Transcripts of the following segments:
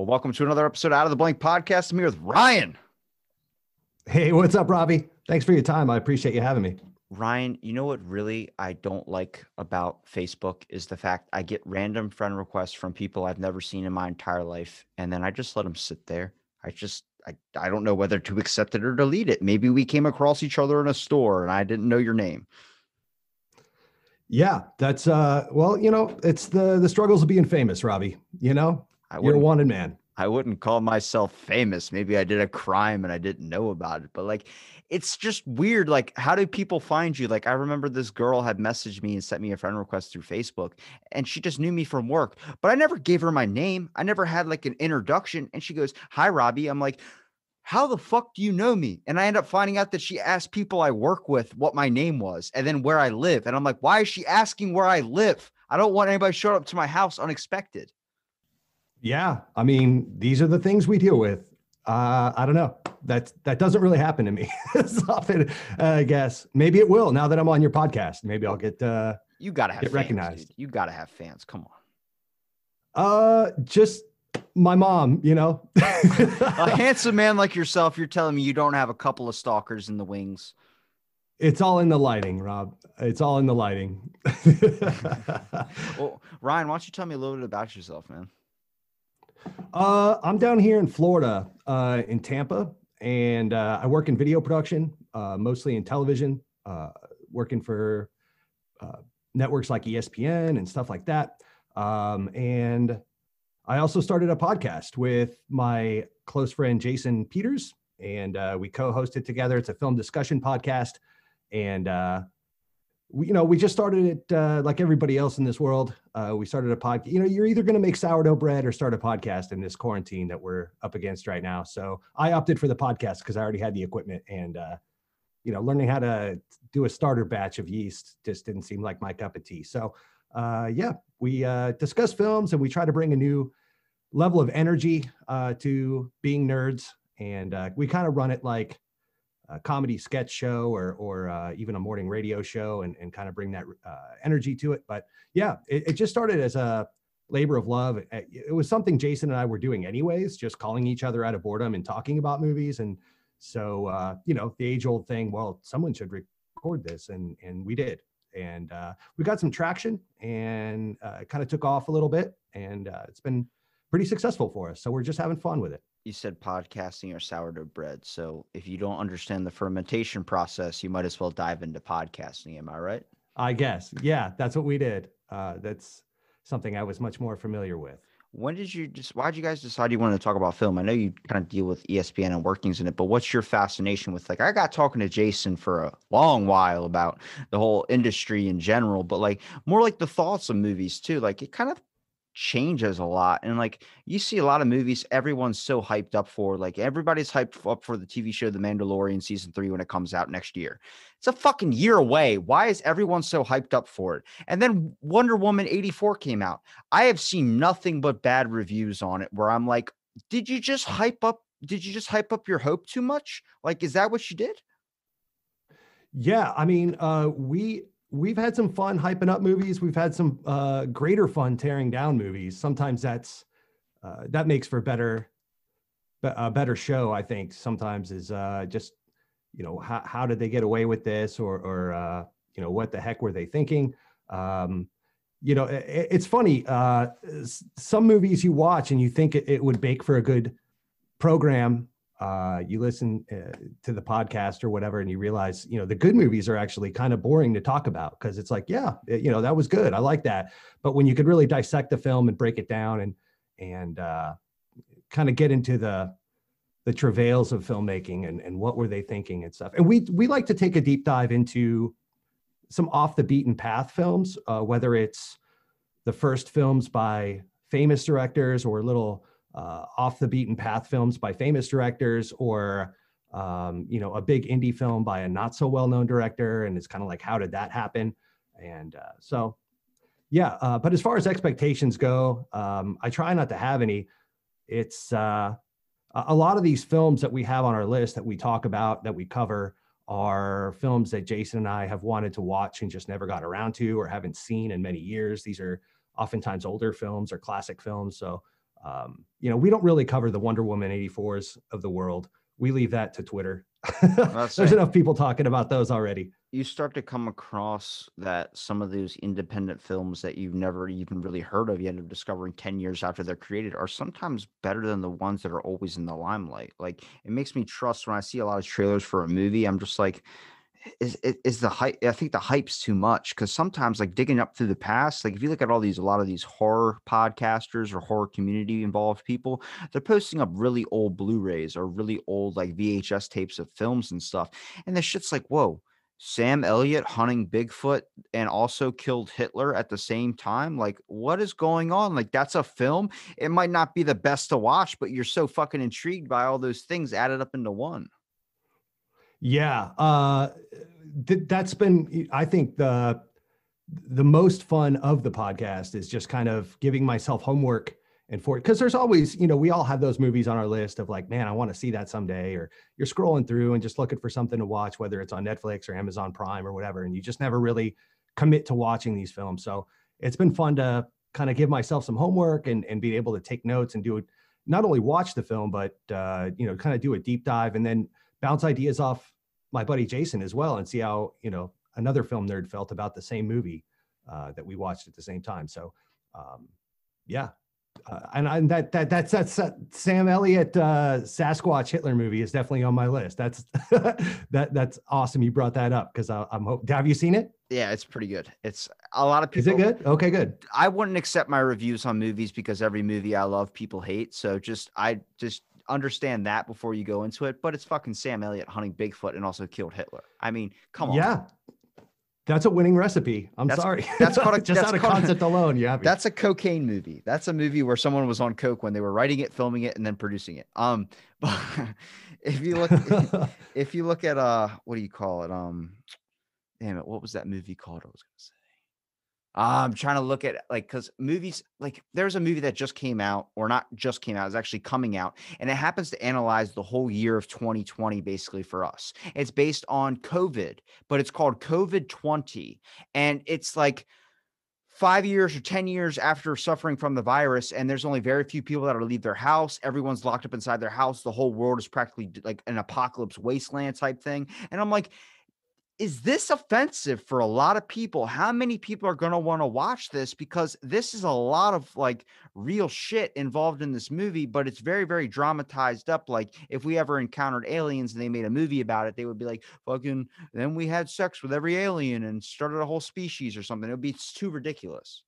Well, welcome to another episode of Out of the Blank podcast. I'm here with Ryan. Hey, what's up, Robbie? Thanks for your time. I appreciate you having me. Ryan, you know what really I don't like about Facebook is the fact I get random friend requests from people I've never seen in my entire life, and then I just let them sit there. I just I, I don't know whether to accept it or delete it. Maybe we came across each other in a store and I didn't know your name. Yeah, that's uh well, you know, it's the the struggles of being famous, Robbie. You know, I you're a wanted man. I wouldn't call myself famous. Maybe I did a crime and I didn't know about it. But like, it's just weird. Like, how do people find you? Like, I remember this girl had messaged me and sent me a friend request through Facebook, and she just knew me from work. But I never gave her my name. I never had like an introduction. And she goes, "Hi, Robbie." I'm like, "How the fuck do you know me?" And I end up finding out that she asked people I work with what my name was and then where I live. And I'm like, "Why is she asking where I live? I don't want anybody showing up to my house unexpected." Yeah, I mean, these are the things we deal with. Uh, I don't know. That that doesn't really happen to me as often, uh, I guess. Maybe it will now that I'm on your podcast. Maybe I'll get uh You gotta have Get fans, recognized. dude. You gotta have fans. Come on. uh just my mom, you know. A handsome man like yourself, you're telling me you don't have a couple of stalkers in the wings. it's all in the lighting, Rob. It's all in the lighting. Well, Ryan, why don't you tell me a little bit about yourself, man? Uh, I'm down here in Florida, uh, in Tampa, and uh, I work in video production, uh, mostly in television, uh, working for uh, networks like ESPN and stuff like that. Um, and I also started a podcast with my close friend Jason Peters, and we co-hosted together. It's a film discussion podcast, and we, you know, we just started it uh, like everybody else in this world. Uh, we started a podcast. You know, you're either going to make sourdough bread or start a podcast in this quarantine that we're up against right now. So I opted for the podcast because I already had the equipment, and uh, you know, learning how to do a starter batch of yeast just didn't seem like my cup of tea. So uh, yeah, we uh, discuss films and we try to bring a new level of energy uh, to being nerds, and we kind of run it like a comedy sketch show or or uh, even a morning radio show and, and kind of bring that uh, energy to it. But yeah, it, it just started as a labor of love. It, was something Jason and I were doing anyways, just calling each other out of boredom and talking about movies. And so uh, you know, the age old thing, well, someone should record this, and and we did. And uh, we got some traction and uh, it kind of took off a little bit, and uh, it's been pretty successful for us. So we're just having fun with it. You said podcasting or sourdough bread. So if you don't understand the fermentation process, you might as well dive into podcasting. Am I right? I guess. Yeah, that's what we did. Uh, that's something I was much more familiar with. When did you just why did you guys decide you wanted to talk about film? I know you kind of deal with ESPN and workings in it, but what's your fascination with like I got talking to Jason for a long while about the whole industry in general, but like more like the thoughts of movies too. Like it kind of changes a lot. And like you see a lot of movies everyone's so hyped up for. Like everybody's hyped up for the TV show The Mandalorian season 3 when it comes out next year. It's a fucking year away. Why is everyone so hyped up for it? And then Wonder Woman 84 came out. I have seen nothing but bad reviews on it where I'm like, did you just hype up? Did you just hype up your hope too much? Like, is that what you did? Yeah, I mean, uh, we we've had some fun hyping up movies. We've had some uh, greater fun tearing down movies. Sometimes that's uh, that makes for better a better show. I think sometimes is uh, just you know how how did they get away with this or or uh, you know what the heck were they thinking? Um, you know, it, it's funny. Uh, some movies you watch and you think it, it would make for a good program uh, you listen uh, to the podcast or whatever, and you realize, you know, the good movies are actually kind of boring to talk about because it's like, yeah, it- you know, that was good. I like that. But when you could really dissect the film and break it down and and uh, kind of get into the the travails of filmmaking and and what were they thinking and stuff. And we we like to take a deep dive into some off the beaten path films, uh, whether it's the first films by famous directors or little uh, off the beaten path films by famous directors or um, you know a big indie film by a not so well known director and it's kind of like how did that happen? And uh, so yeah uh, but as far as expectations go um, i try not to have any. It's uh, a lot of these films that we have on our list that we talk about that we cover are films that jason and i have wanted to watch and just never got around to or haven't seen in many years. These are oftentimes older films or classic films so um, you know we don't really cover the wonder woman 84s of the world. We leave that to twitter. There's enough people talking about those already. You start to come across that some of those independent films that you've never even really heard of, you end up discovering 10 years after they're created, are sometimes better than the ones that are always in the limelight. Like it makes me trust when I see a lot of trailers for a movie, I'm just like, is, is, the hype? I think the hype's too much because sometimes, like digging up through the past, like if you look at all these, a lot of these horror podcasters or horror community involved people, they're posting up really old Blu rays or really old like VHS tapes of films and stuff. And the shit's like, whoa, Sam Elliott hunting Bigfoot and also killed Hitler at the same time. Like, what is going on? Like, that's a film. It might not be the best to watch, but you're so fucking intrigued by all those things added up into one. Yeah, uh, th- that's been, I think the the most fun of the podcast is just kind of giving myself homework and for because there's always, you know, we all have those movies on our list of like, man, I want to see that someday, or you're scrolling through and just looking for something to watch, whether it's on Netflix or Amazon Prime or whatever, and you just never really commit to watching these films. So it's been fun to kind of give myself some homework and and be able to take notes and do it, not only watch the film, but uh, you know, kind of do a deep dive and then bounce ideas off my buddy Jason as well and see how you know another film nerd felt about the same movie uh, that we watched at the same time. So um, yeah, uh, and, and that that that's that's uh, Sam Elliott uh, Sasquatch Hitler movie is definitely on my list. That's that that's awesome. You brought that up because I'm hope. Have you seen it? Yeah, it's pretty good. It's a lot of people. Is it good? Okay, good. I wouldn't accept my reviews on movies because every movie I love, people hate. So just I just understand that before you go into it. But it's fucking Sam Elliott hunting Bigfoot and also killed Hitler. I mean, come on. Yeah, that's a winning recipe. I'm That's- sorry. that's called a- just that's out of called a- concept alone. Yeah, That's a cocaine movie. That's a movie where someone was on coke when they were writing it, filming it, and then producing it. Um, but if you look, if you look at uh, what do you call it? Um, damn it, what was that movie called? I was gonna say. Uh, I'm trying to look at like because movies like there's a movie that just came out or not just came out is actually coming out and it happens to analyze the whole year of 2020 basically for us it's based on covid but it's called covid 20 and it's like five years or 10 years after suffering from the virus, and there's only very few people that are leave their house. Everyone's locked up inside their house. The whole world is practically like an apocalypse wasteland type thing. And I'm like, is this offensive for a lot of people? How many people are going to want to watch this? Because this is a lot of like real shit involved in this movie, but it's very, very dramatized up. Like if we ever encountered aliens and they made a movie about it, they would be like, fucking, then we had sex with every alien and started a whole species or something. It would be too ridiculous.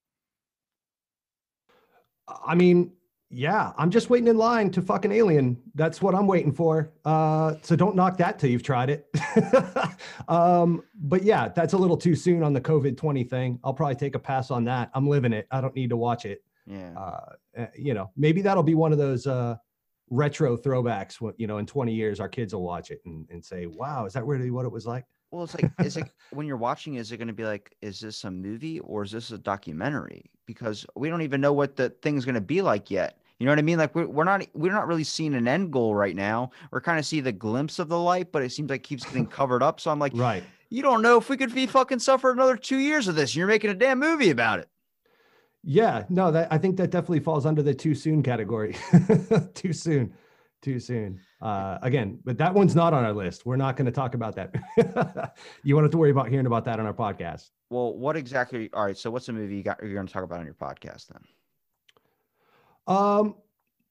I mean, yeah, I'm just waiting in line to fucking alien. That's what I'm waiting for. Uh, so don't knock that till you've tried it. um, but yeah, that's a little too soon on the COVID 20 thing. I'll probably take a pass on that. I'm living it. I don't need to watch it. Yeah. Uh, eh, you know, maybe that'll be one of those uh, retro throwbacks. When, you know, in 20 years, our kids will watch it and, and say, wow, is that really what it was like? Well, it's like, is it when you're watching? Is it going to be like, is this a movie or is this a documentary? Because we don't even know what the thing's going to be like yet. You know what I mean? Like we're, we're not we're not really seeing an end goal right now. We're kind of see the glimpse of the light, but it seems like it keeps getting covered up. So I'm like, Right. you don't know if we could be fucking suffer another two years of this. and You're making a damn movie about it. Yeah, no, that I think that definitely falls under the too soon category. too soon, too soon. Uh, again, but that one's not on our list. We're not going to talk about that. you won't have to worry about hearing about that on our podcast. Well, what exactly? All right. So what's the movie you got? You're going to talk about on your podcast then? Um,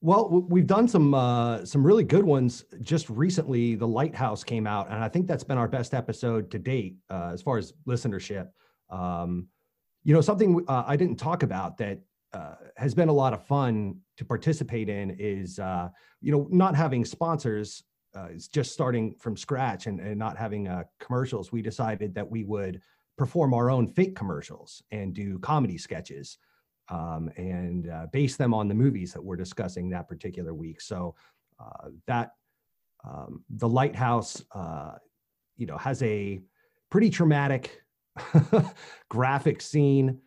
well, we've done some uh, some really good ones just recently. The Lighthouse came out, and I think that's been our best episode to date uh, as far as listenership. Um, you know, something uh, I didn't talk about that uh, has been a lot of fun to participate in is uh, you know not having sponsors. Uh, it's just starting from scratch and, and not having commercials. We decided that we would perform our own fake commercials and do comedy sketches. Um, and uh, base them on the movies that we're discussing that particular week. So uh, that um, the lighthouse, uh, you know, has a pretty traumatic graphic scene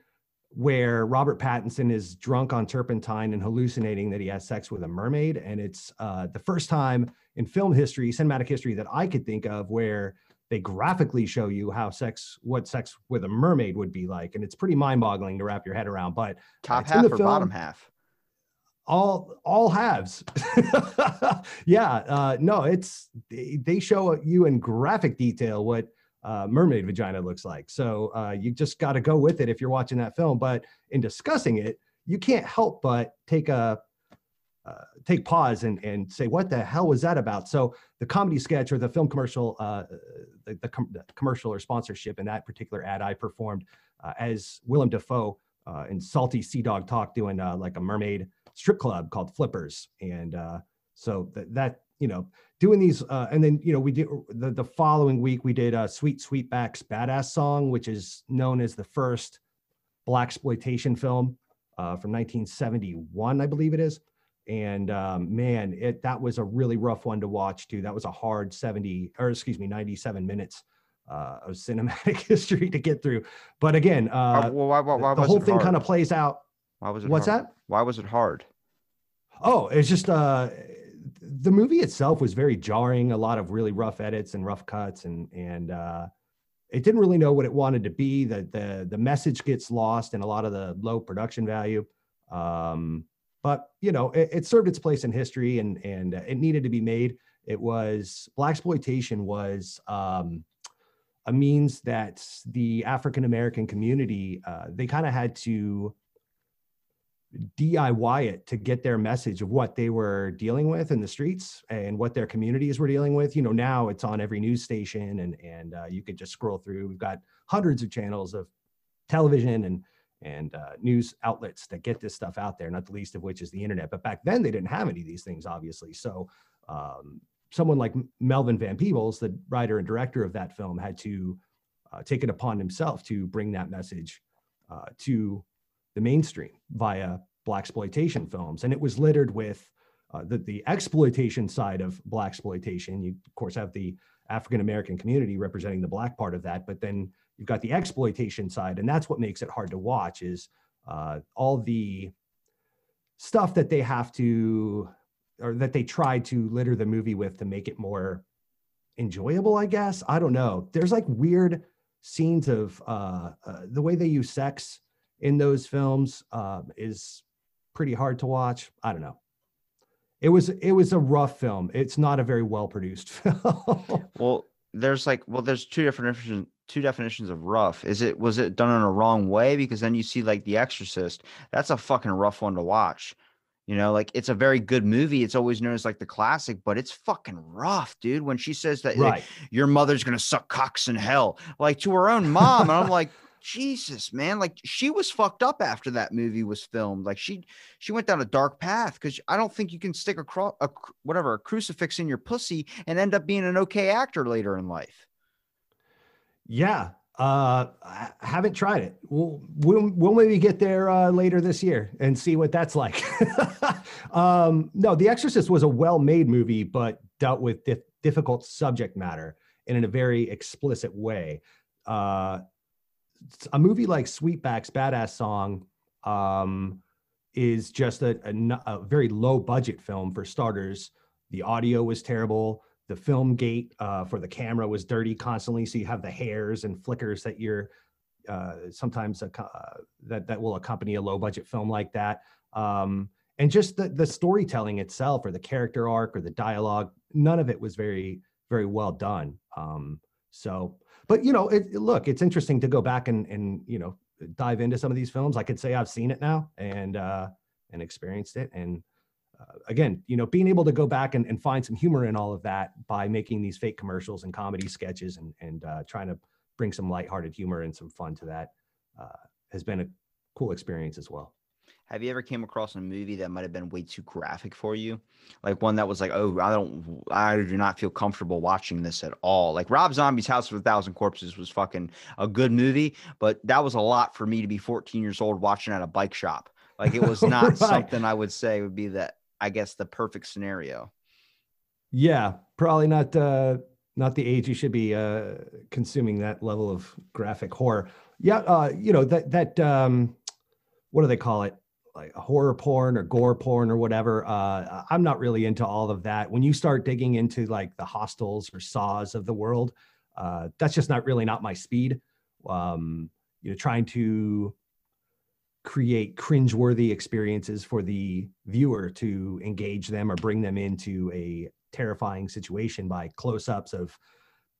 where Robert Pattinson is drunk on turpentine and hallucinating that he has sex with a mermaid. And it's uh, the first time in film history, cinematic history, that I could think of where they graphically show you how sex, what sex with a mermaid would be like. And it's pretty mind boggling to wrap your head around. But Top it's in half the or film. bottom half? all all halves yeah uh no it's they, they show you in graphic detail what uh, mermaid vagina looks like so uh you just got to go with it if you're watching that film but in discussing it you can't help but take a uh, take pause and, and say what the hell was that about so the comedy sketch or the film commercial uh, the, the, com- the commercial or sponsorship in that particular ad i performed uh, as willem dafoe uh, in salty sea dog talk doing uh, like a mermaid strip club called Flippers, and uh, so that that you know doing these, and then you know we did the the following week we did uh, Sweet Sweetback's Badass Song, which is known as the first black exploitation film from 1971, I believe it is. And um, man, it that was a really rough one to watch too. That was a hard 70 or excuse me 97 minutes uh, of cinematic history to get through. But again, Uh, uh, well, why, why, why the whole thing kind of plays out. Why was it? What's hard? that? Why was it hard? Oh, it's just uh the movie itself was very jarring, a lot of really rough edits and rough cuts and and uh it didn't really know what it wanted to be. The the the message gets lost and a lot of the low production value. Um but you know, it, it served its place in history and and uh, it needed to be made. It was black exploitation was um a means that the African American community uh, they kind of had to DIY it to get their message of what they were dealing with in the streets and what their communities were dealing with. You know, now it's on every news station and and uh, you could just scroll through. We've got hundreds of channels of television and and uh, news outlets that get this stuff out there. Not the least of which is the internet. But back then they didn't have any of these things, obviously. So um, someone like Melvin Van Peebles, the writer and director of that film, had to uh, take it upon himself to bring that message uh, to the mainstream via black exploitation films, and it was littered with uh, the the exploitation side of black exploitation. You of course have the African American community representing the black part of that, but then you've got the exploitation side, and that's what makes it hard to watch. Is uh, all the stuff that they have to or that they try to litter the movie with to make it more enjoyable i guess i don't know there's like weird scenes of uh, uh the way they use sex in those films um, is pretty hard to watch. I don't know. It was it was a rough film. It's not a very well produced film. Well, there's like, well, there's two definitions. Two definitions of rough. Is it was it done in a wrong way? Because then you see like The Exorcist. That's a fucking rough one to watch. You know, like it's a very good movie. It's always known as like the classic, but it's fucking rough, dude. When she says that eh, like, your mother's gonna suck cocks in hell, like to her own mom, and I'm like, Jesus, man, like she was fucked up after that movie was filmed. Like she she went down a dark path because I don't think you can stick a cross a whatever a crucifix in your pussy and end up being an okay actor later in life. Yeah. Uh, I haven't tried it. We'll, we'll, we'll maybe get there uh, later this year and see what that's like. um, no, The Exorcist was a well-made movie, but dealt with dif- difficult subject matter and in a very explicit way. Uh, a movie like Sweetback's Badass Song um, is just a very low budget film for starters. The audio was terrible. The film gate uh, for the camera was dirty constantly, so you have the hairs and flickers that you're uh, sometimes uh, that that will accompany a low budget film like that. Um, and just the the storytelling itself, or the character arc, or the dialogue, none of it was very very well done. Um, so, but you know, it, look, it's interesting to go back and and you know dive into some of these films. I could say I've seen it now and uh, and experienced it, and uh, again, you know, being able to go back and, and find some humor in all of that by making these fake commercials and comedy sketches and and uh, trying to bring some lighthearted humor and some fun to that uh, has been a cool experience as well. Have you ever came across a movie that might have been way too graphic for you? Like one that was like, oh, I don't, I do not feel comfortable watching this at all. Like Rob Zombie's House of a Thousand Corpses was fucking a good movie, but that was a lot for me to be 14 years old watching at a bike shop. Like it was not Right. something I would say would be that I guess the perfect scenario. Yeah, probably not uh not the age you should be uh consuming that level of graphic horror. Yeah, uh you know that that um what do they call it? Like horror porn or gore porn or whatever. Uh I'm not really into all of that. When you start digging into like the hostels or saws of the world, uh that's just not really not my speed. Um you know trying to create cringeworthy experiences for the viewer to engage them or bring them into a terrifying situation by close-ups of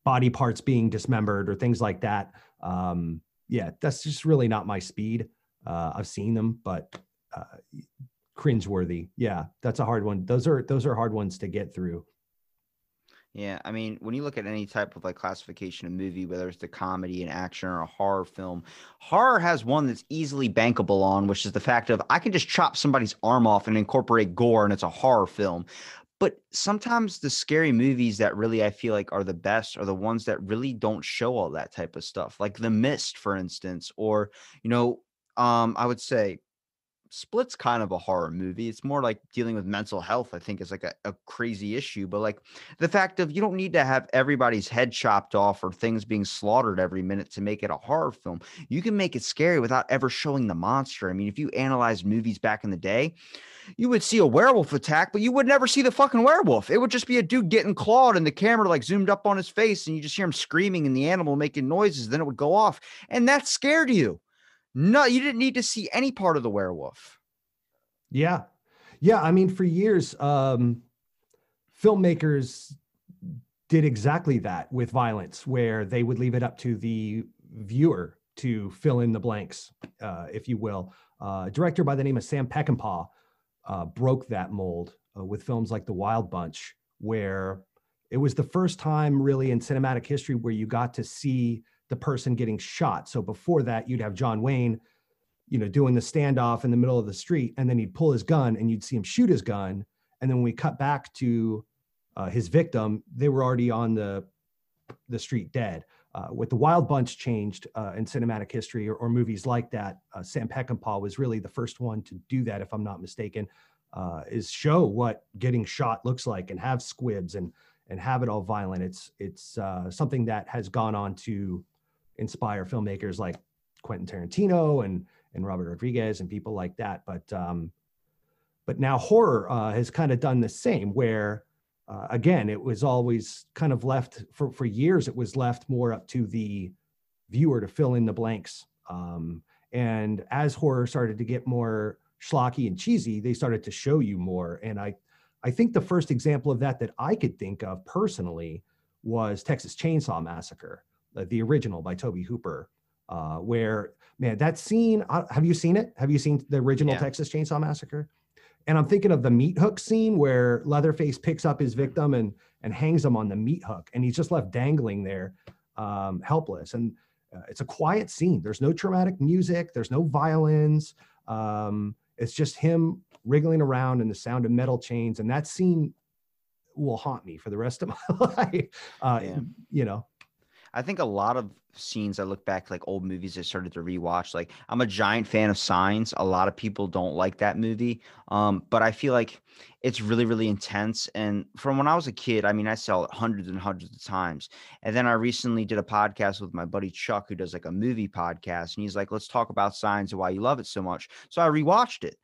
body parts being dismembered or things like that. Um, yeah, that's just really not my speed. Uh, I've seen them, but uh, cringeworthy. Yeah, that's a hard one. Those are those are hard ones to get through. Yeah, I mean, when you look at any type of like classification of movie, whether it's the comedy, an action, or a horror film, horror has one that's easily bankable on, which is the fact of I can just chop somebody's arm off and incorporate gore, and it's a horror film. But sometimes the scary movies that really I feel like are the best are the ones that really don't show all that type of stuff, like The Mist, for instance, or you know, um, I would say Split's kind of a horror movie. It's more like dealing with mental health, I think, is like a, a crazy issue. But like the fact of you don't need to have everybody's head chopped off or things being slaughtered every minute to make it a horror film. You can make it scary without ever showing the monster. I mean, if you analyze movies back in the day, you would see a werewolf attack, but you would never see the fucking werewolf. It would just be a dude getting clawed and the camera like zoomed up on his face and you just hear him screaming and the animal making noises. Then it would go off. And that scared you. No, you didn't need to see any part of the werewolf. Yeah. Yeah. I mean, for years, um, filmmakers did exactly that with violence, where they would leave it up to the viewer to fill in the blanks, uh, if you will. Uh, a director by the name of Sam Peckinpah uh, broke that mold uh, with films like The Wild Bunch, where it was the first time really in cinematic history where you got to see the person getting shot. So before that, you'd have John Wayne you know, doing the standoff in the middle of the street, and then he'd pull his gun and you'd see him shoot his gun. And then when we cut back to uh, his victim, they were already on the the street dead. Uh, with the Wild Bunch changed uh, in cinematic history or, or movies like that, uh, Sam Peckinpah was really the first one to do that, if I'm not mistaken. Uh, is show what getting shot looks like and have squibs and and have it all violent. It's it's uh, something that has gone on to inspire filmmakers like Quentin Tarantino and and Robert Rodriguez and people like that. But um, but now horror uh, has kind of done the same, where uh, again it was always kind of left for for years. It was left more up to the viewer to fill in the blanks. Um, and as horror started to get more schlocky and cheesy, they started to show you more. And I I think the first example of that that I could think of personally was Texas Chainsaw Massacre, the original by Tobe Hooper uh, where man that scene uh, have you seen it? Have you seen the original Yeah. texas chainsaw massacre? And i'm thinking of the meat hook scene where leatherface picks up his victim and and hangs him on the meat hook and he's just left dangling there um, helpless. And uh, it's a quiet scene. There's no traumatic music. There's no violence. Um, it's just him wriggling around and the sound of metal chains. And that scene will haunt me for the rest of my life. Uh, Yeah. you know I think a lot of scenes I look back like old movies I started to rewatch. Like I'm a giant fan of Signs. A lot of people don't like that movie. Um, but I feel like it's really, really intense. And from when I was a kid, I mean, I saw it hundreds and hundreds of times. And then I recently did a podcast with my buddy Chuck, who does like a movie podcast. And he's like, let's talk about Signs and why you love it so much. So I rewatched it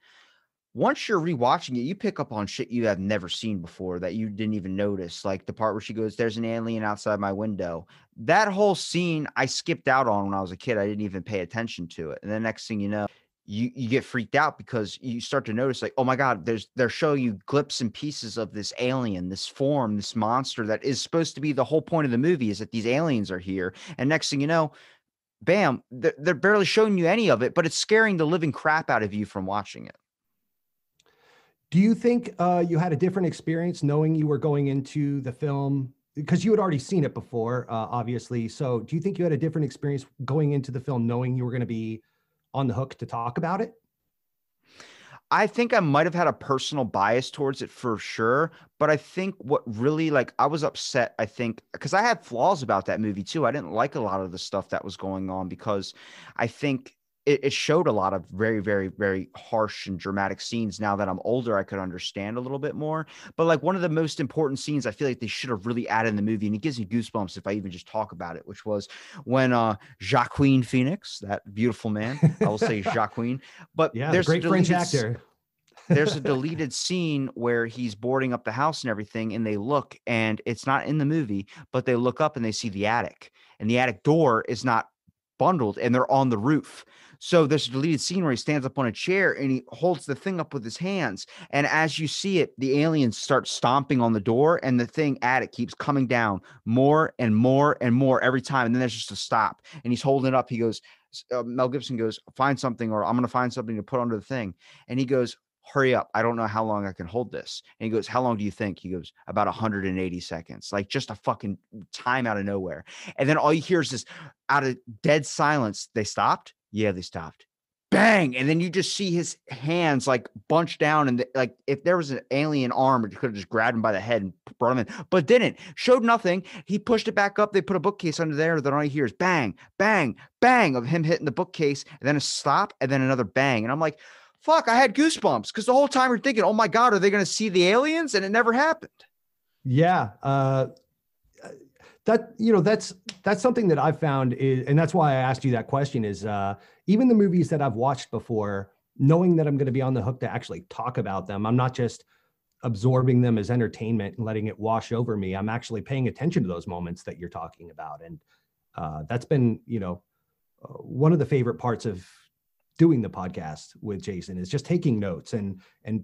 once you're rewatching it, you pick up on shit you have never seen before that you didn't even notice. Like the part where she goes, There's an alien outside my window. That whole scene I skipped out on when I was a kid. I didn't even pay attention to it. And the next thing you know, you, you get freaked out because you start to notice, like, oh my God, there's they're showing you glimpses and pieces of this alien, this form, this monster that is supposed to be the whole point of the movie is that these aliens are here. And next thing you know, bam, they're, they're barely showing you any of it, but it's scaring the living crap out of you from watching it. Do you think uh, you had a different experience knowing you were going into the film because you had already seen it before, uh, obviously? So, do you think you had a different experience going into the film knowing you were going to be on the hook to talk about it? I think I might have had a personal bias towards it for sure, but I think what really like I was upset, I think, because I had flaws about that movie too. I didn't like a lot of the stuff that was going on because I think it, it showed a lot of very, very, very harsh and dramatic scenes. Now that I'm older, I could understand a little bit more. But like one of the most important scenes, I feel like they should have really added in the movie, and it gives me goosebumps if I even just talk about it, which was when uh Joaquin Phoenix, that beautiful man, I will say Joaquin, but Yeah, there's great French actor. there's a deleted scene where he's boarding up the house and everything and they look and it's not in the movie but they look up and they see the attic and the attic door is not bundled and they're on the roof so there's a deleted scene where he stands up on a chair and he holds the thing up with his hands and as you see it the aliens start stomping on the door and the thing at it keeps coming down more and more and more every time and then there's just a stop and he's holding it up he goes uh, mel gibson goes find something or i'm going to find something to put under the thing and he goes hurry up. I don't know how long I can hold this. And he goes, How long do you think? He goes, About 180 seconds. Like just a fucking time out of nowhere. And then all you hear is this out of dead silence. They stopped? Yeah, they stopped. Bang. And then you just see his hands like bunched down. And th- like if there was an alien arm, it could have just grabbed him by the head and brought him in, but didn't. Showed nothing. He pushed it back up. They put a bookcase under there. Then all you hear is bang, bang, bang of him hitting the bookcase. And then a stop and then another bang. And I'm like, fuck, I had goosebumps because the whole time you're thinking, oh my God, are they going to see the aliens? And it never happened. Yeah. Uh, that you know that's that's something that I've found is, and that's why I asked you that question is uh, even the movies that I've watched before, knowing that I'm going to be on the hook to actually talk about them, I'm not just absorbing them as entertainment and letting it wash over me. I'm actually paying attention to those moments that you're talking about, and uh, that's been you know uh, one of the favorite parts of doing the podcast with Jason is just taking notes and and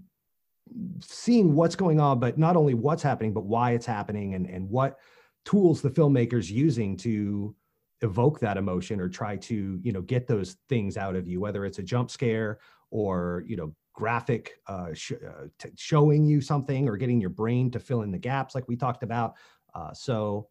seeing what's going on, but not only what's happening, but why it's happening and, and what tools the filmmaker's using to evoke that emotion or try to, you know, get those things out of you, whether it's a jump scare or, you know, graphic uh, sh- uh, t- showing you something or getting your brain to fill in the gaps like we talked about. Uh, so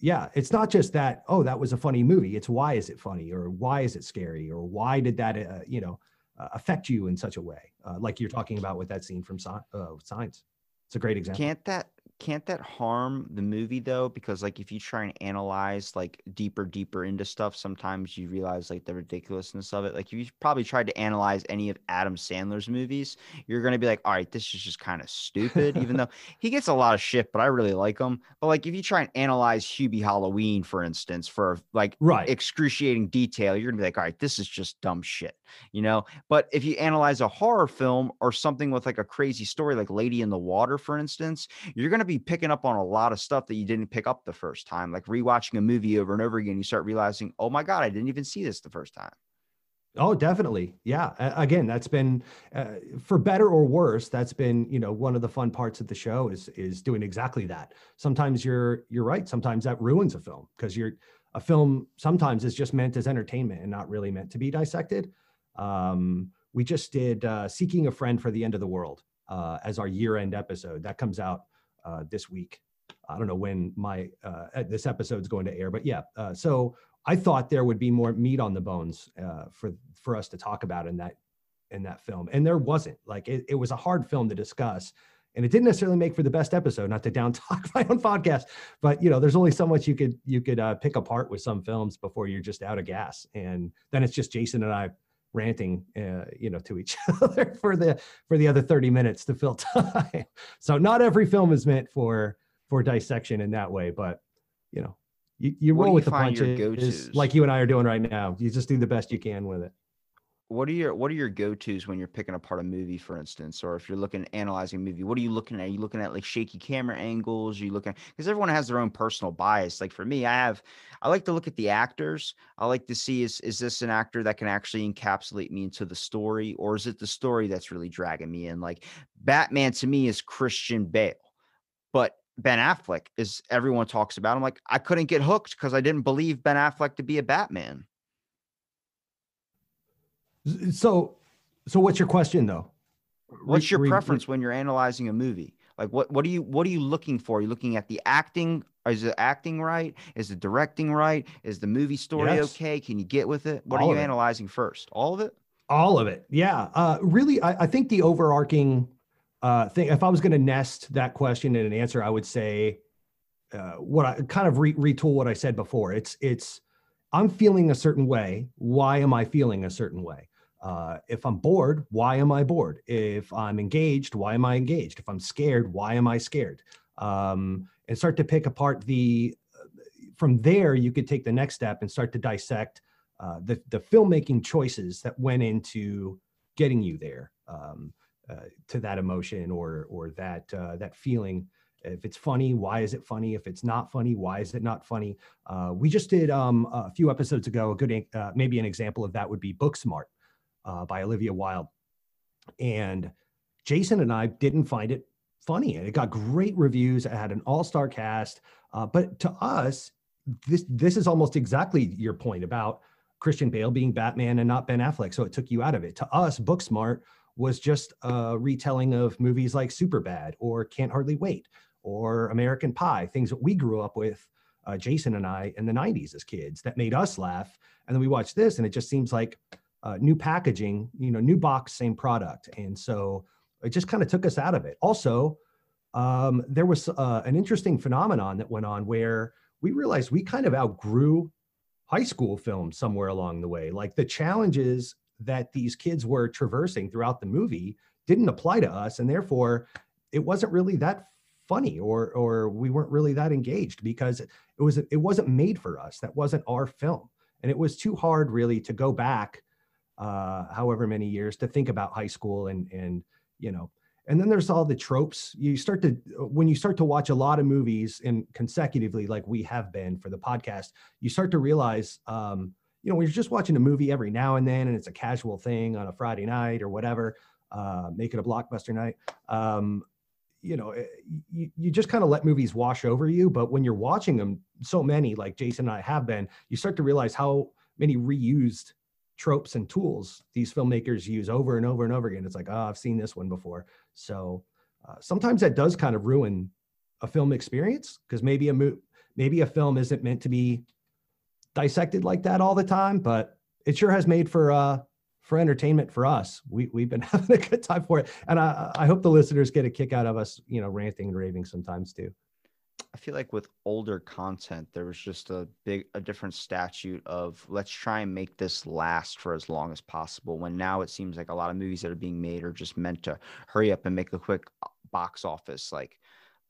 yeah, it's not just that, oh, that was a funny movie. It's why is it funny or why is it scary or why did that, uh, you know, uh, affect you in such a way, uh, like you're talking about with that scene from uh, Signs. It's a great example. Can't that can't that harm the movie though? Because like if you try and analyze like deeper, deeper into stuff, sometimes you realize like the ridiculousness of it. Like if you probably tried to analyze any of Adam Sandler's movies, you're gonna be like, all right, this is just kind of stupid, even though he gets a lot of shit, but I really like him. But like if you try and analyze Hubie Halloween, for instance, for like right. excruciating detail, you're gonna be like, all right, this is just dumb shit, you know. But if you analyze a horror film or something with like a crazy story, like Lady in the Water, for instance, you're gonna be picking up on a lot of stuff that you didn't pick up the first time. Like rewatching a movie over and over again, you start realizing, oh my god, I didn't even see this the first time. Oh, definitely. Yeah. Again, that's been uh, for better or worse. That's been you know one of the fun parts of the show is is doing exactly that. Sometimes you're you're right. Sometimes that ruins a film because you're a film sometimes is just meant as entertainment and not really meant to be dissected. Um, we just did uh, "Seeking a Friend for the End of the World" uh, as our year-end episode. That comes out uh, this week. I don't know when my uh, uh, this episode's going to air, but yeah. Uh, so I thought there would be more meat on the bones uh, for for us to talk about in that in that film, and there wasn't. Like it, it was a hard film to discuss, and it didn't necessarily make for the best episode. Not to down talk my own podcast, but you know, there's only so much you could you could uh, pick apart with some films before you're just out of gas, and then it's just Jason and I ranting, uh, you know, to each other for the for the other 30 minutes to fill time. So not every film is meant for for dissection in that way, but you know, you, you roll you with the find punches like you and I are doing right now. You just do the best you can with it. What are your what are your go-tos when you're picking apart a movie, for instance, or if you're looking analyzing a movie? What are you looking at? Are you looking at like shaky camera angles? Are you looking at because everyone has their own personal bias. Like for me, I have I like to look at the actors. I like to see is is this an actor that can actually encapsulate me into the story, or is it the story that's really dragging me in? Like Batman to me is Christian Bale, but Ben Affleck is everyone talks about. I'm like I couldn't get hooked because I didn't believe Ben Affleck to be a Batman. So, so what's your question though? What's your re- re- preference when you're analyzing a movie? Like what what are you what are you looking for? Are you looking at the acting? Is the acting right? Is the directing right? Is the movie story Yes. okay? Can you get with it? What All are you it. analyzing first? All of it? All of it. Yeah. Uh, really, I, I think the overarching uh, thing, if I was going to nest that question in an answer, I would say uh, what I kind of re- retool what I said before. It's, it's, I'm feeling a certain way. Why am I feeling a certain way? Uh, if I'm bored, why am I bored? If I'm engaged, why am I engaged? If I'm scared, why am I scared? Um, and start to pick apart the. From there, you could take the next step and start to dissect uh, the the filmmaking choices that went into getting you there um, uh, to that emotion or or that uh, that feeling if it's funny, why is it funny? If it's not funny, why is it not funny? Uh, we just did um, a few episodes ago. A good, uh, maybe an example of that would be Booksmart uh, by Olivia Wilde, and Jason and I didn't find it funny, and it got great reviews. It had an all-star cast, uh, but to us, this this is almost exactly your point about Christian Bale being Batman and not Ben Affleck. So it took you out of it. To us, Booksmart was just a retelling of movies like Superbad or Can't Hardly Wait or American Pie, things that we grew up with, uh, Jason and I, in the 90s as kids that made us laugh. And then we watched this, and it just seems like uh, new packaging, you know, new box, same product. And so it just kind of took us out of it. Also, um, there was uh, an interesting phenomenon that went on where we realized we kind of outgrew high school films somewhere along the way. Like the challenges that these kids were traversing throughout the movie didn't apply to us. And therefore, it wasn't really that funny or or we weren't really that engaged because it was it wasn't made for us that wasn't our film and it was too hard really to go back uh however many years to think about high school and and you know and then there's all the tropes you start to when you start to watch a lot of movies and consecutively like we have been for the podcast you start to realize um you know when you're just watching a movie every now and then and it's a casual thing on a friday night or whatever uh make it a blockbuster night um you know, eh, you, you just kind of let movies wash over you. But when you're watching them, so many like Jason and I have been, you start to realize how many reused tropes and tools these filmmakers use over and over and over again. It's like, oh, I've seen this one before. So uh, sometimes that does kind of ruin a film experience because maybe a mo- maybe a film isn't meant to be dissected like that all the time, but it sure has made for uh, for entertainment for us. We we've been having a good time for it, and I I hope the listeners get a kick out of us, you know, ranting and raving sometimes too. I feel like with older content, there was just a big, a different statute of let's try and make this last for as long as possible. When now it seems like a lot of movies that are being made are just meant to hurry up and make a quick uh, box office. Like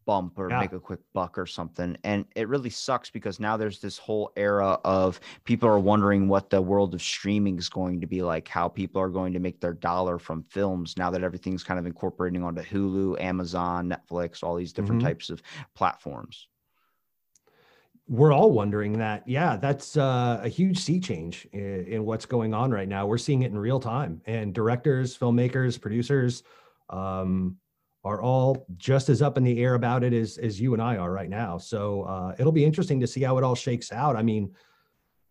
bump or yeah. make a quick buck or something. And it really sucks because now there's this whole era of people are wondering what the world of streaming is going to be like, how people are going to make their dollar from films now that everything's kind of incorporating onto Hulu, Amazon, Netflix, all these different mm-hmm. types of platforms. We're all wondering that. Yeah, that's uh, a huge sea change in, in what's going on right now. We're seeing it in real time, and directors, filmmakers, producers, um, are all just as up in the air about it as as you and I are right now. So uh, it'll be interesting to see how it all shakes out. I mean,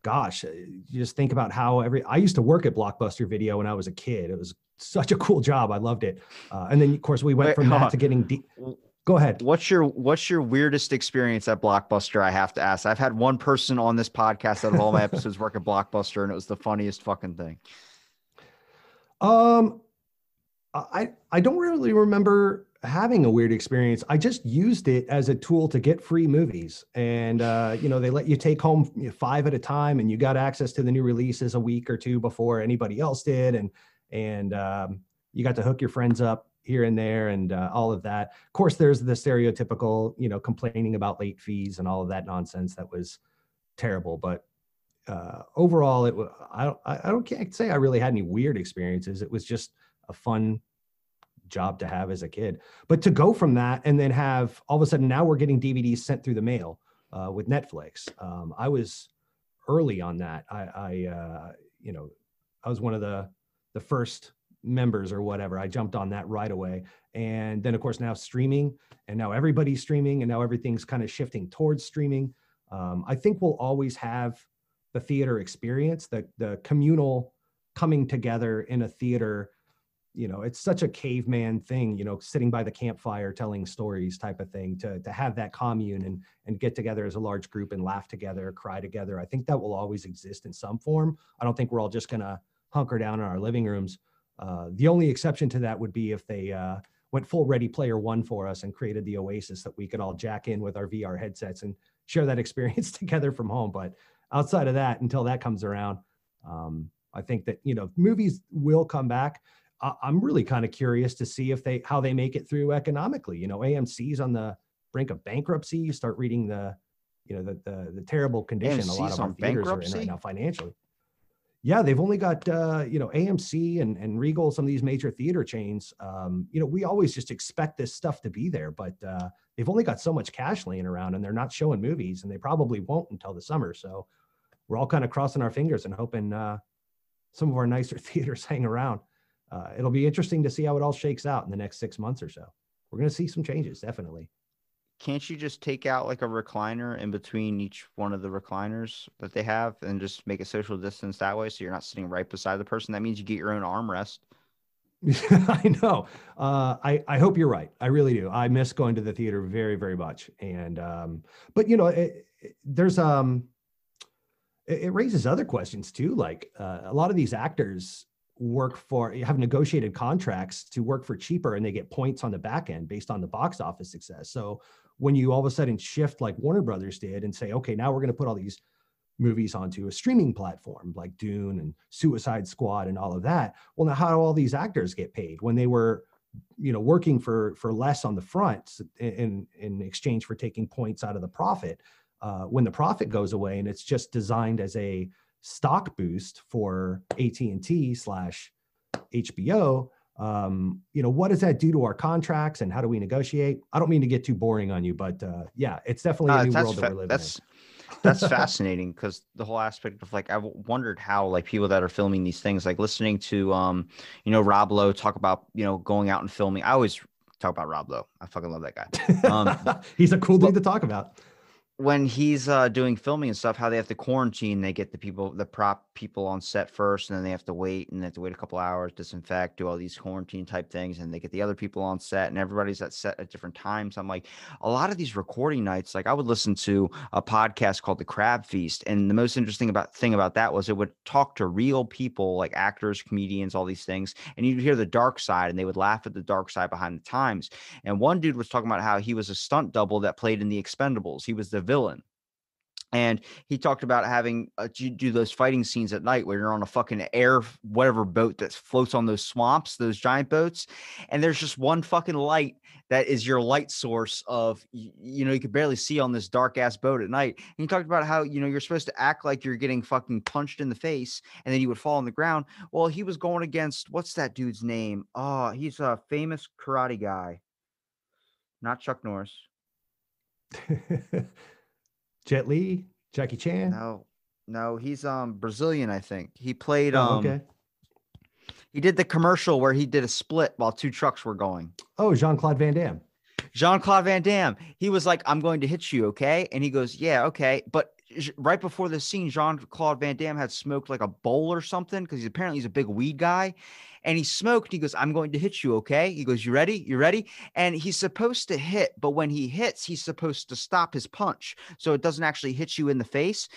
gosh, uh, just think about how every I used to work at Blockbuster Video when I was a kid. It was such a cool job. I loved it. Uh, and then of course we went Wait, from that on. to getting deep. Go ahead. What's your what's your weirdest experience at Blockbuster? I have to ask. I've had one person on this podcast out of all my episodes work at Blockbuster, and it was the funniest fucking thing. Um, I I don't really remember having a weird experience. I just used it as a tool to get free movies, and uh, you know they let you take home five at a time, and you got access to the new releases a week or two before anybody else did, and and um, you got to hook your friends up here and there, and uh, all of that. Of course, there's the stereotypical, you know, complaining about late fees and all of that nonsense that was terrible, but uh, overall, it I don't I don't can't say I really had any weird experiences. It was just a fun job to have as a kid. But to go from that and then have all of a sudden now we're getting DVDs sent through the mail uh, with Netflix. Um, I was early on that. I, I uh, you know, I was one of the the first members or whatever. I jumped on that right away. And then of course now streaming, and now everybody's streaming, and now everything's kind of shifting towards streaming. Um, I think we'll always have the theater experience, the the communal coming together in a theater you know it's such a caveman thing you know sitting by the campfire telling stories type of thing to to have that commune and and get together as a large group and laugh together cry together. I think that will always exist in some form. I don't think we're all just going to hunker down in our living rooms. Uh, the only exception to that would be if they uh, went full ready player one for us and created the oasis that we could all jack in with our vr headsets and share that experience together from home. But outside of that, until that comes around, um, I think that you know movies will come back. I'm really kind of curious to see if they how they make it through economically. You know, AMC's on the brink of bankruptcy. You start reading the you know the the, the terrible condition a lot of our theaters are in right now financially. Yeah, they've only got uh, you know AMC and and Regal, some of these major theater chains. Um, you know, we always just expect this stuff to be there, but uh, they've only got so much cash laying around, and they're not showing movies, and they probably won't until the summer. So we're all kind of crossing our fingers and hoping uh, some of our nicer theaters hang around. Uh, it'll be interesting to see how it all shakes out in the next six months or so. We're going to see some changes, definitely. Can't you just take out like a recliner in between each one of the recliners that they have and just make a social distance that way so you're not sitting right beside the person? That means you get your own armrest. I know. Uh, I I hope you're right. I really do. I miss going to the theater very very much. And um, but you know, it, it- there's um, it, it raises other questions too. Like uh, a lot of these actors work for have negotiated contracts to work for cheaper, and they get points on the back end based on the box office success. So when you all of a sudden shift like Warner Brothers did and say, okay, now we're going to put all these movies onto a streaming platform like Dune and Suicide Squad and all of that. Well, now how do all these actors get paid when they were, you know, working for for less on the front in in exchange for taking points out of the profit? Uh, when the profit goes away and it's just designed as a stock boost for AT and T slash HBO, um, you know, what does that do to our contracts and how do we negotiate? I don't mean to get too boring on you, but uh, yeah, it's definitely Uh, a new world fa- that we're living that's in. that's fascinating because the whole aspect of like I've wondered how like people that are filming these things like listening to um you know Rob Lowe talk about you know going out and filming. I always talk about Rob Lowe. I fucking love that guy. Um, He's a cool dude to talk about. When he's uh doing filming and stuff, how they have to quarantine, they get the people, the prop people on set first, and then they have to wait and they have to wait a couple hours, disinfect, do all these quarantine type things, and they get the other people on set, and everybody's at set at different times. I'm like, a lot of these recording nights, like I would listen to a podcast called The Crab Feast, and the most interesting about thing about that was it would talk to real people, like actors, comedians, all these things, and you'd hear the dark side, and they would laugh at the dark side behind the times. And one dude was talking about how he was a stunt double that played in the Expendables. He was the villain. And he talked about having uh, do, do those fighting scenes at night where you're on a fucking air whatever boat that floats on those swamps, those giant boats, and there's just one fucking light that is your light source of you know you could barely see on this dark ass boat at night. And he talked about how you know you're supposed to act like you're getting fucking punched in the face, and then you would fall on the ground. Well, he was going against what's that dude's name? Oh, he's a famous karate guy, not Chuck Norris. Jet Li, Jackie Chan. No, no, he's um Brazilian, I think. He played Oh, um okay. he did the commercial where he did a split while two trucks were going. Oh, Jean Claude Van Damme. Jean Claude Van Damme, he was like, I'm going to hit you, okay? And he goes, Yeah, okay. But right before the scene, Jean Claude Van Damme had smoked like a bowl or something because he's apparently he's a big weed guy. And he smoked. He goes, I'm going to hit you, okay? He goes, You ready? You ready? And he's supposed to hit, but when he hits, he's supposed to stop his punch so it doesn't actually hit you in the face.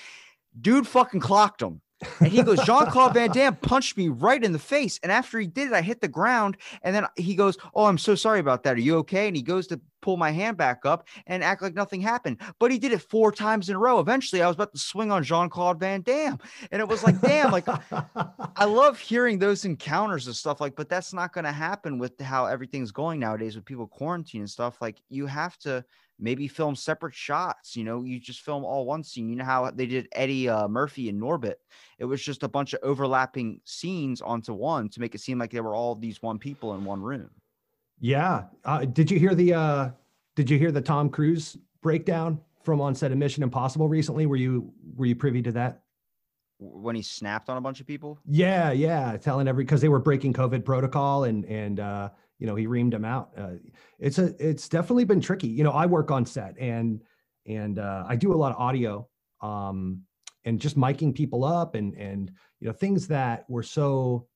Dude fucking clocked him. And he goes, Jean Claude Van Damme punched me right in the face. And after he did it, I hit the ground. And then he goes, Oh, I'm so sorry about that. Are you okay? And he goes to pull my hand back up and act like nothing happened. But he did it four times in a row. Eventually, I was about to swing on Jean Claude Van Damme. And it was like, damn, like I love hearing those encounters and stuff like, but that's not going to happen with how everything's going nowadays with people quarantine and stuff. Like you have to maybe film separate shots. You know, you just film all one scene. You know how they did Eddie uh, Murphy and Norbit. It was just a bunch of overlapping scenes onto one to make it seem like they were all these one people in one room. Yeah. Uh, did you hear the uh, Did you hear the Tom Cruise breakdown from on set of Mission Impossible recently? Were you Were you privy to that? When he snapped on a bunch of people. Yeah, yeah, telling every because they were breaking COVID protocol and and uh, you know he reamed them out. Uh, it's a it's definitely been tricky. You know, I work on set and and uh, I do a lot of audio um, and just miking people up and and you know things that were so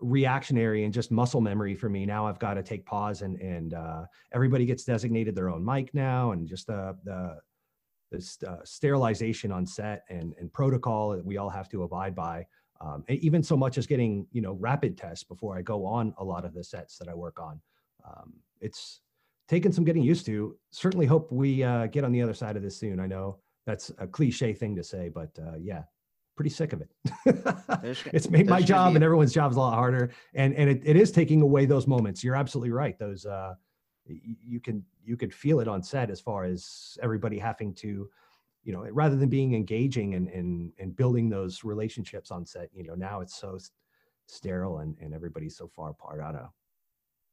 reactionary and just muscle memory for me. Now I've got to take pause and and uh, everybody gets designated their own mic now and just the the uh, sterilization on set and and protocol that we all have to abide by um, even so much as getting you know rapid tests before I go on a lot of the sets that I work on. Um, it's taken some getting used to. Certainly hope we uh, get on the other side of this soon. I know that's a cliche thing to say, but uh, yeah, pretty sick of it. It's made my job and everyone's job's a lot harder, and and it, it is taking away those moments. You're absolutely right. Those uh, you can you could feel it on set as far as everybody having to, you know, rather than being engaging and and and building those relationships on set. You know, now it's so sterile and and everybody's so far apart. I don't know.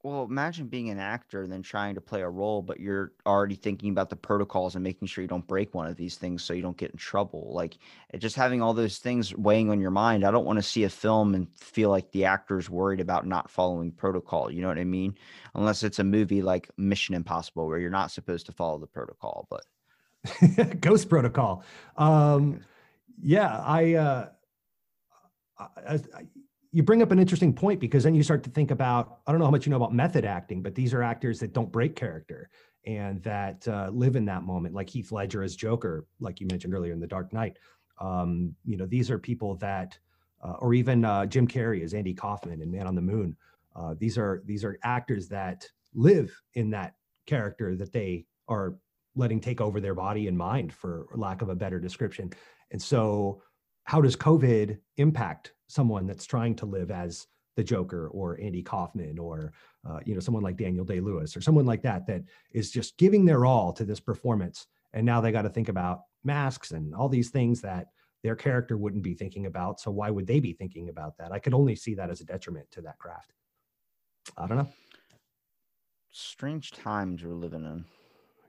Well, imagine being an actor and then trying to play a role, but you're already thinking about the protocols and making sure you don't break one of these things so you don't get in trouble. Like just having all those things weighing on your mind. I don't want to see a film and feel like the actor's worried about not following protocol. You know what I mean? Unless it's a movie like Mission Impossible where you're not supposed to follow the protocol. But Ghost Protocol. Um, yeah, I, uh, I, I- you bring up an interesting point because then you start to think about I don't know how much you know about method acting, but these are actors that don't break character and that uh, live in that moment, like Heath Ledger as Joker, like you mentioned earlier in The Dark Knight. Um, you know, these are people that, uh, or even uh, Jim Carrey as Andy Kaufman in Man on the Moon. Uh, these are these are actors that live in that character that they are letting take over their body and mind for lack of a better description and so how does covid impact someone that's trying to live as the joker or andy kaufman or uh, you know someone like daniel day lewis or someone like that that is just giving their all to this performance and now they got to think about masks and all these things that their character wouldn't be thinking about so why would they be thinking about that i could only see that as a detriment to that craft i don't know strange times we're living in.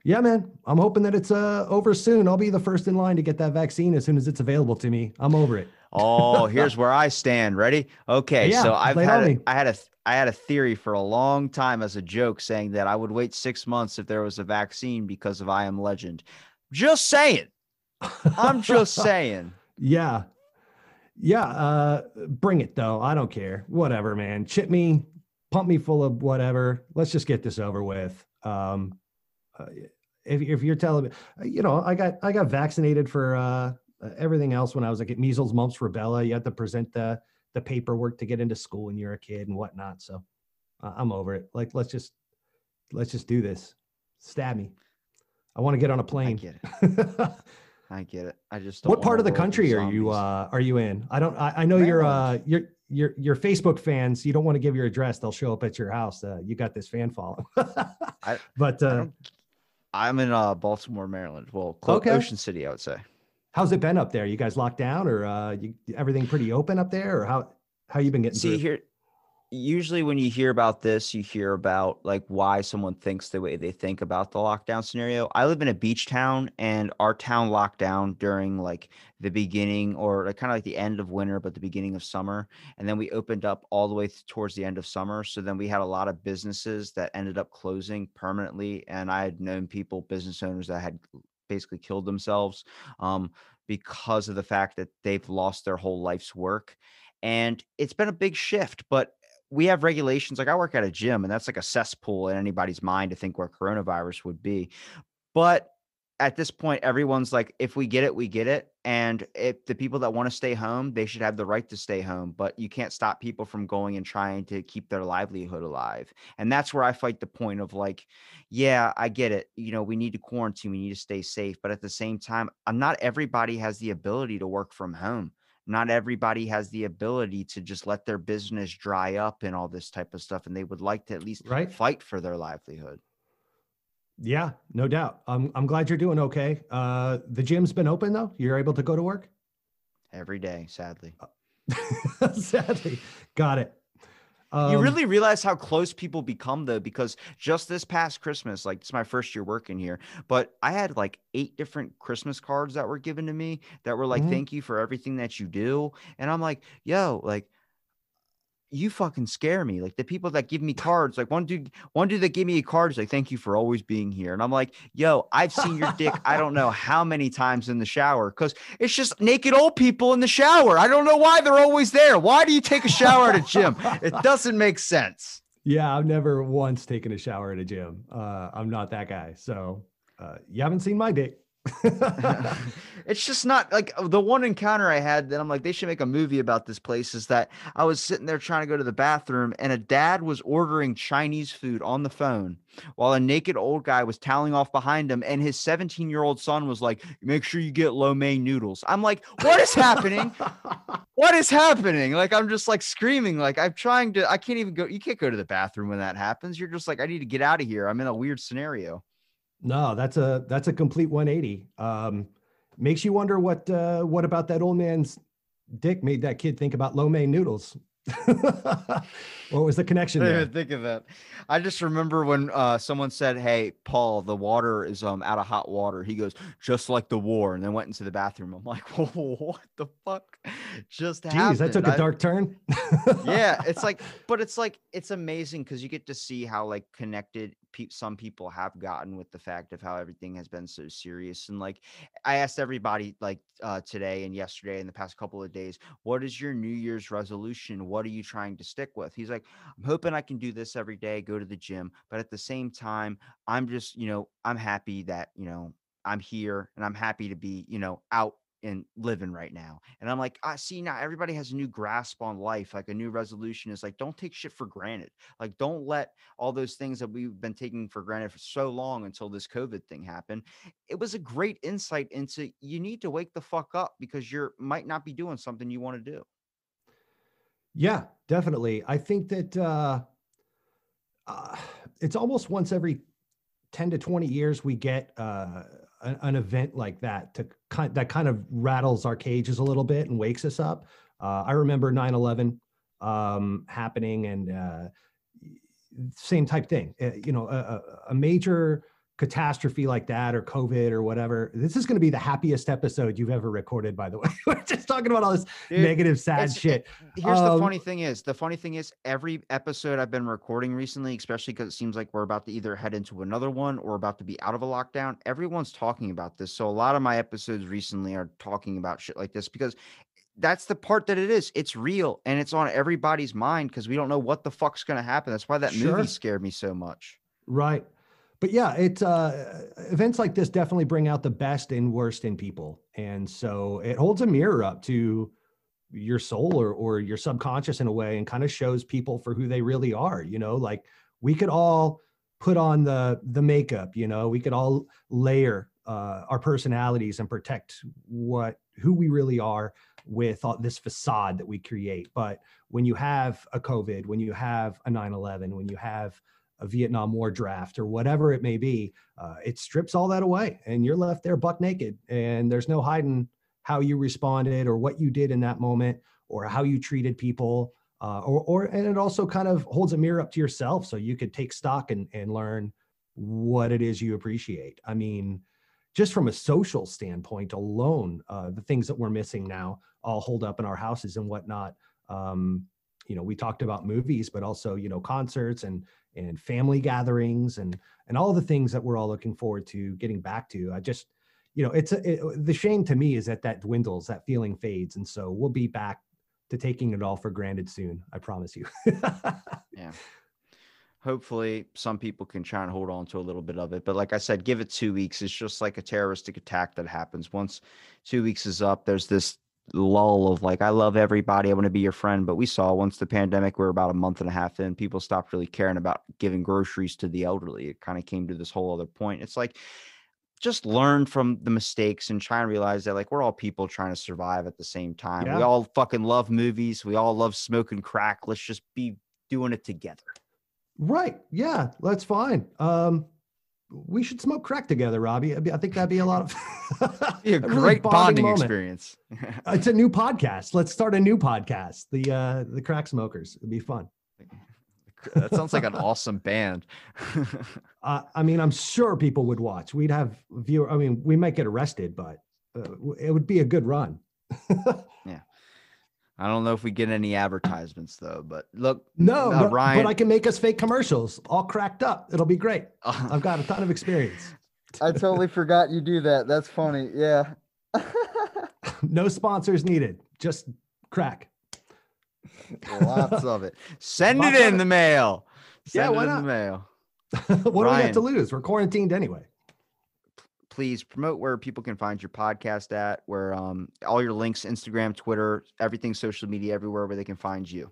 Yeah, man. I'm hoping that it's uh, over soon. I'll be the first in line to get that vaccine as soon as it's available to me. I'm over it. Oh, here's where I stand. Ready? Okay. Yeah, so I've lay it on had a, I had a I had a theory for a long time as a joke saying that I would wait six months if there was a vaccine because of I Am Legend. Just saying. I'm just saying. yeah. Yeah. Uh, bring it though. I don't care. Whatever, man. Chip me, pump me full of whatever. Let's just get this over with. Um, uh, if, if you're telling me, you know, I got I got vaccinated for uh, everything else when I was like at measles, mumps, rubella. You had to present the the paperwork to get into school when you're a kid and whatnot. So uh, I'm over it. Like let's just let's just do this. Stab me. I want to get on a plane. I get it. I get it. I just don't what part of the country are you uh are you in i don't i, I know you're uh Maryland. you're your your facebook fans you don't want to give your address they'll show up at your house uh, you got this fan following but uh, I am in uh, Baltimore, Maryland. Well, Okay. Ocean City, I would say. How's it been up there you guys locked down or uh you, everything pretty open up there or how how you been getting See through? here, usually when you hear about this, you hear about like why someone thinks the way they think about the lockdown scenario. I live in a beach town, and our town locked down during like the beginning or like kind of like the end of winter, but the beginning of summer, and then we opened up all the way th- towards the end of summer. So then we had a lot of businesses that ended up closing permanently, and I had known people, business owners that had basically killed themselves um, because of the fact that they've lost their whole life's work and it's been a big shift but we have regulations like i work at a gym and that's like a cesspool in anybody's mind to think where coronavirus would be but at this point everyone's like if we get it we get it and if the people that want to stay home they should have the right to stay home but you can't stop people from going and trying to keep their livelihood alive and that's where i fight the point of like yeah i get it you know we need to quarantine we need to stay safe but at the same time not everybody has the ability to work from home not everybody has the ability to just let their business dry up and all this type of stuff and they would like to at least Right. fight for their livelihood yeah no doubt. I'm i'm glad you're doing okay. Uh the gym's been open though? You're able to go to work? Every day sadly. Sadly. Got it. You Um, really realize how close people become though because just this past christmas like it's my first year working here but i had like eight different christmas cards that were given to me that were like Mhm. thank you for everything that you do. And i'm like yo like you fucking scare me like the people that give me cards like one dude one dude that gave me a card is like thank you for always being here and i'm like yo i've seen your dick i don't know how many times in the shower because it's just naked old people in the shower i don't know why they're always there why do you take a shower at a gym it doesn't make sense Yeah, I've never once taken a shower at a gym. Uh, I'm not that guy. So uh, you haven't seen my dick. it's just not like uh, the one encounter I had that I'm like, they should make a movie about this place is that I was sitting there trying to go to the bathroom and a dad was ordering Chinese food on the phone while a naked old guy was toweling off behind him. And his 17 year old son was like, make sure you get lo mein noodles. I'm like, what is happening? what is happening? Like, I'm just like screaming, like, I'm trying to, I can't even go. You can't go to the bathroom when that happens. You're just like, I need to get out of here. I'm in a weird scenario. No, that's a that's a complete 180. Um, makes you wonder what uh, what about that old man's dick made that kid think about lo mein noodles. what was the connection I didn't even think of that. I just remember when uh, someone said, "Hey, Paul, the water is um out of hot water." He goes, "Just like the war," and then went into the bathroom. I'm like, "What the fuck just happened?" Jeez, that took a I- dark turn. yeah, it's like, but it's like it's amazing because you get to see how like connected pe- some people have gotten with the fact of how everything has been so serious. And like, I asked everybody like uh, today and yesterday and the past couple of days, what is your New Year's resolution? What are you trying to stick with? He's like, I'm hoping I can do this every day, go to the gym, but at the same time, I'm just, you know, I'm happy that you know I'm here and I'm happy to be, you know, out and living right now. And I'm like, I see now everybody has a new grasp on life. Like a new resolution is like, don't take shit for granted. Like, don't let all those things that we've been taking for granted for so long until this COVID thing happened. It was a great insight into you need to wake the fuck up because you're might not be doing something you want to do. Yeah, definitely. I think that uh, uh, it's almost once every 10 to 20 years we get uh, an, an event like that to kind that kind of rattles our cages a little bit and wakes us up. Uh, I remember 9 11 um, happening and uh, same type thing. Uh, you know, a- a major catastrophe like that or COVID or whatever. This is going to be the happiest episode you've ever recorded, by the way. We're just talking about all this Dude, negative, sad shit. Here's Um, the funny thing is, the funny thing is, every episode I've been recording recently, especially because it seems like we're about to either head into another one or about to be out of a lockdown, everyone's talking about this. So a lot of my episodes recently are talking about shit like this because that's the part that it is. It's real and it's on everybody's mind because we don't know what the fuck's gonna happen. That's why that Sure. movie scared me so much. Right. But yeah, it's uh, events like this definitely bring out the best and worst in people. And so it holds a mirror up to your soul or, or your subconscious in a way and kind of shows people for who they really are. You know, like we could all put on the the makeup, you know, we could all layer uh, our personalities and protect what who we really are with all this facade that we create. But when you have a COVID, when you have a 9/11, when you have a Vietnam War draft or whatever it may be, uh, it strips all that away, and you're left there buck naked, and there's no hiding how you responded or what you did in that moment or how you treated people. Uh, or, or, and it also kind of holds a mirror up to yourself so you could take stock and, and learn what it is you appreciate. I mean, just from a social standpoint alone, uh, the things that we're missing now all hold up in our houses and whatnot. Um, you know, we talked about movies, but also, you know, concerts and and family gatherings and and all the things that we're all looking forward to getting back to. I just, you know, it's a, it, the shame to me is that that dwindles, that feeling fades, and so we'll be back to taking it all for granted soon. I promise you. Yeah. Hopefully, some people can try and hold on to a little bit of it. But like I said, give it two weeks. It's just like a terroristic attack that happens. Once two weeks is up, there's this lull of like, I love everybody. I want to be your friend. But we saw once the pandemic, we are about a month and a half in, people stopped really caring about giving groceries to the elderly. It kind of came to this whole other point. It's like, just learn from the mistakes and try and realize that like we're all people trying to survive at the same time. Yeah. We all fucking love movies. We all love smoking crack. Let's just be doing it together. right? Yeah, that's fine. Um, we should smoke crack together, Robbie. I think that'd be a lot of a really great bonding moment. experience. It's a new podcast. Let's start a new podcast. The uh, the crack smokers. It'd be fun. that sounds like an awesome band. Uh, I mean, I'm sure people would watch. We'd have viewer. I mean, we might get arrested, but uh, it would be a good run. I don't know if we get any advertisements though, but look, No, uh, but, Ryan, but I can make us fake commercials, all cracked up. It'll be great. uh, I've got a ton of experience. I totally forgot you do that. That's funny. Yeah. no sponsors needed. Just crack. Lots of it. Send Lots it in it. the mail. Yeah, Send why it in not? the mail. what do we have to lose? We're quarantined anyway. Please promote where people can find your podcast at, where um, all your links, Instagram, Twitter, everything, social media, everywhere where they can find you.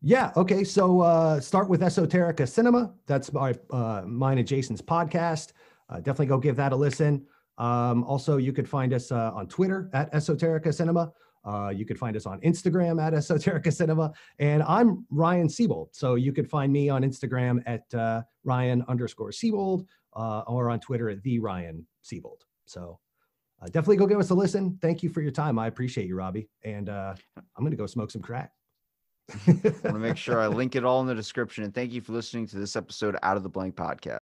Yeah. Okay. So uh, start with Esoterica Cinema. That's my uh, mine and Jason's podcast. Uh, definitely go give that a listen. Um, also, you could find us uh, on Twitter at Esoterica Cinema. Uh, you could find us on Instagram at Esoterica Cinema. And I'm Ryan Seybold. So you could find me on Instagram at uh, Ryan underscore Seybold uh, or on Twitter at the Ryan Seybold. So uh, definitely go give us a listen. Thank you for your time. I appreciate you, Robbie. And uh, I'm going to go smoke some crack. I want to make sure I link it all in the description. And thank you for listening to this episode of Out of the Blank podcast.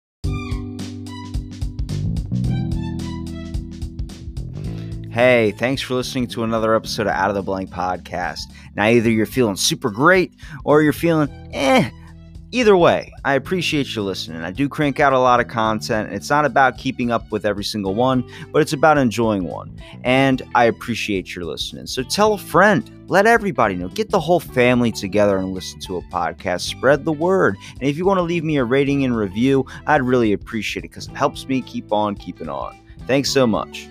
Hey, thanks for listening to another episode of Out of the Blank podcast. Now, either you're feeling super great or you're feeling eh. Either way, I appreciate you listening. I do crank out a lot of content. It's not about keeping up with every single one, but it's about enjoying one. And I appreciate your listening. So tell a friend, let everybody know, get the whole family together and listen to a podcast. Spread the word. And if you want to leave me a rating and review, I'd really appreciate it because it helps me keep on keeping on. Thanks so much.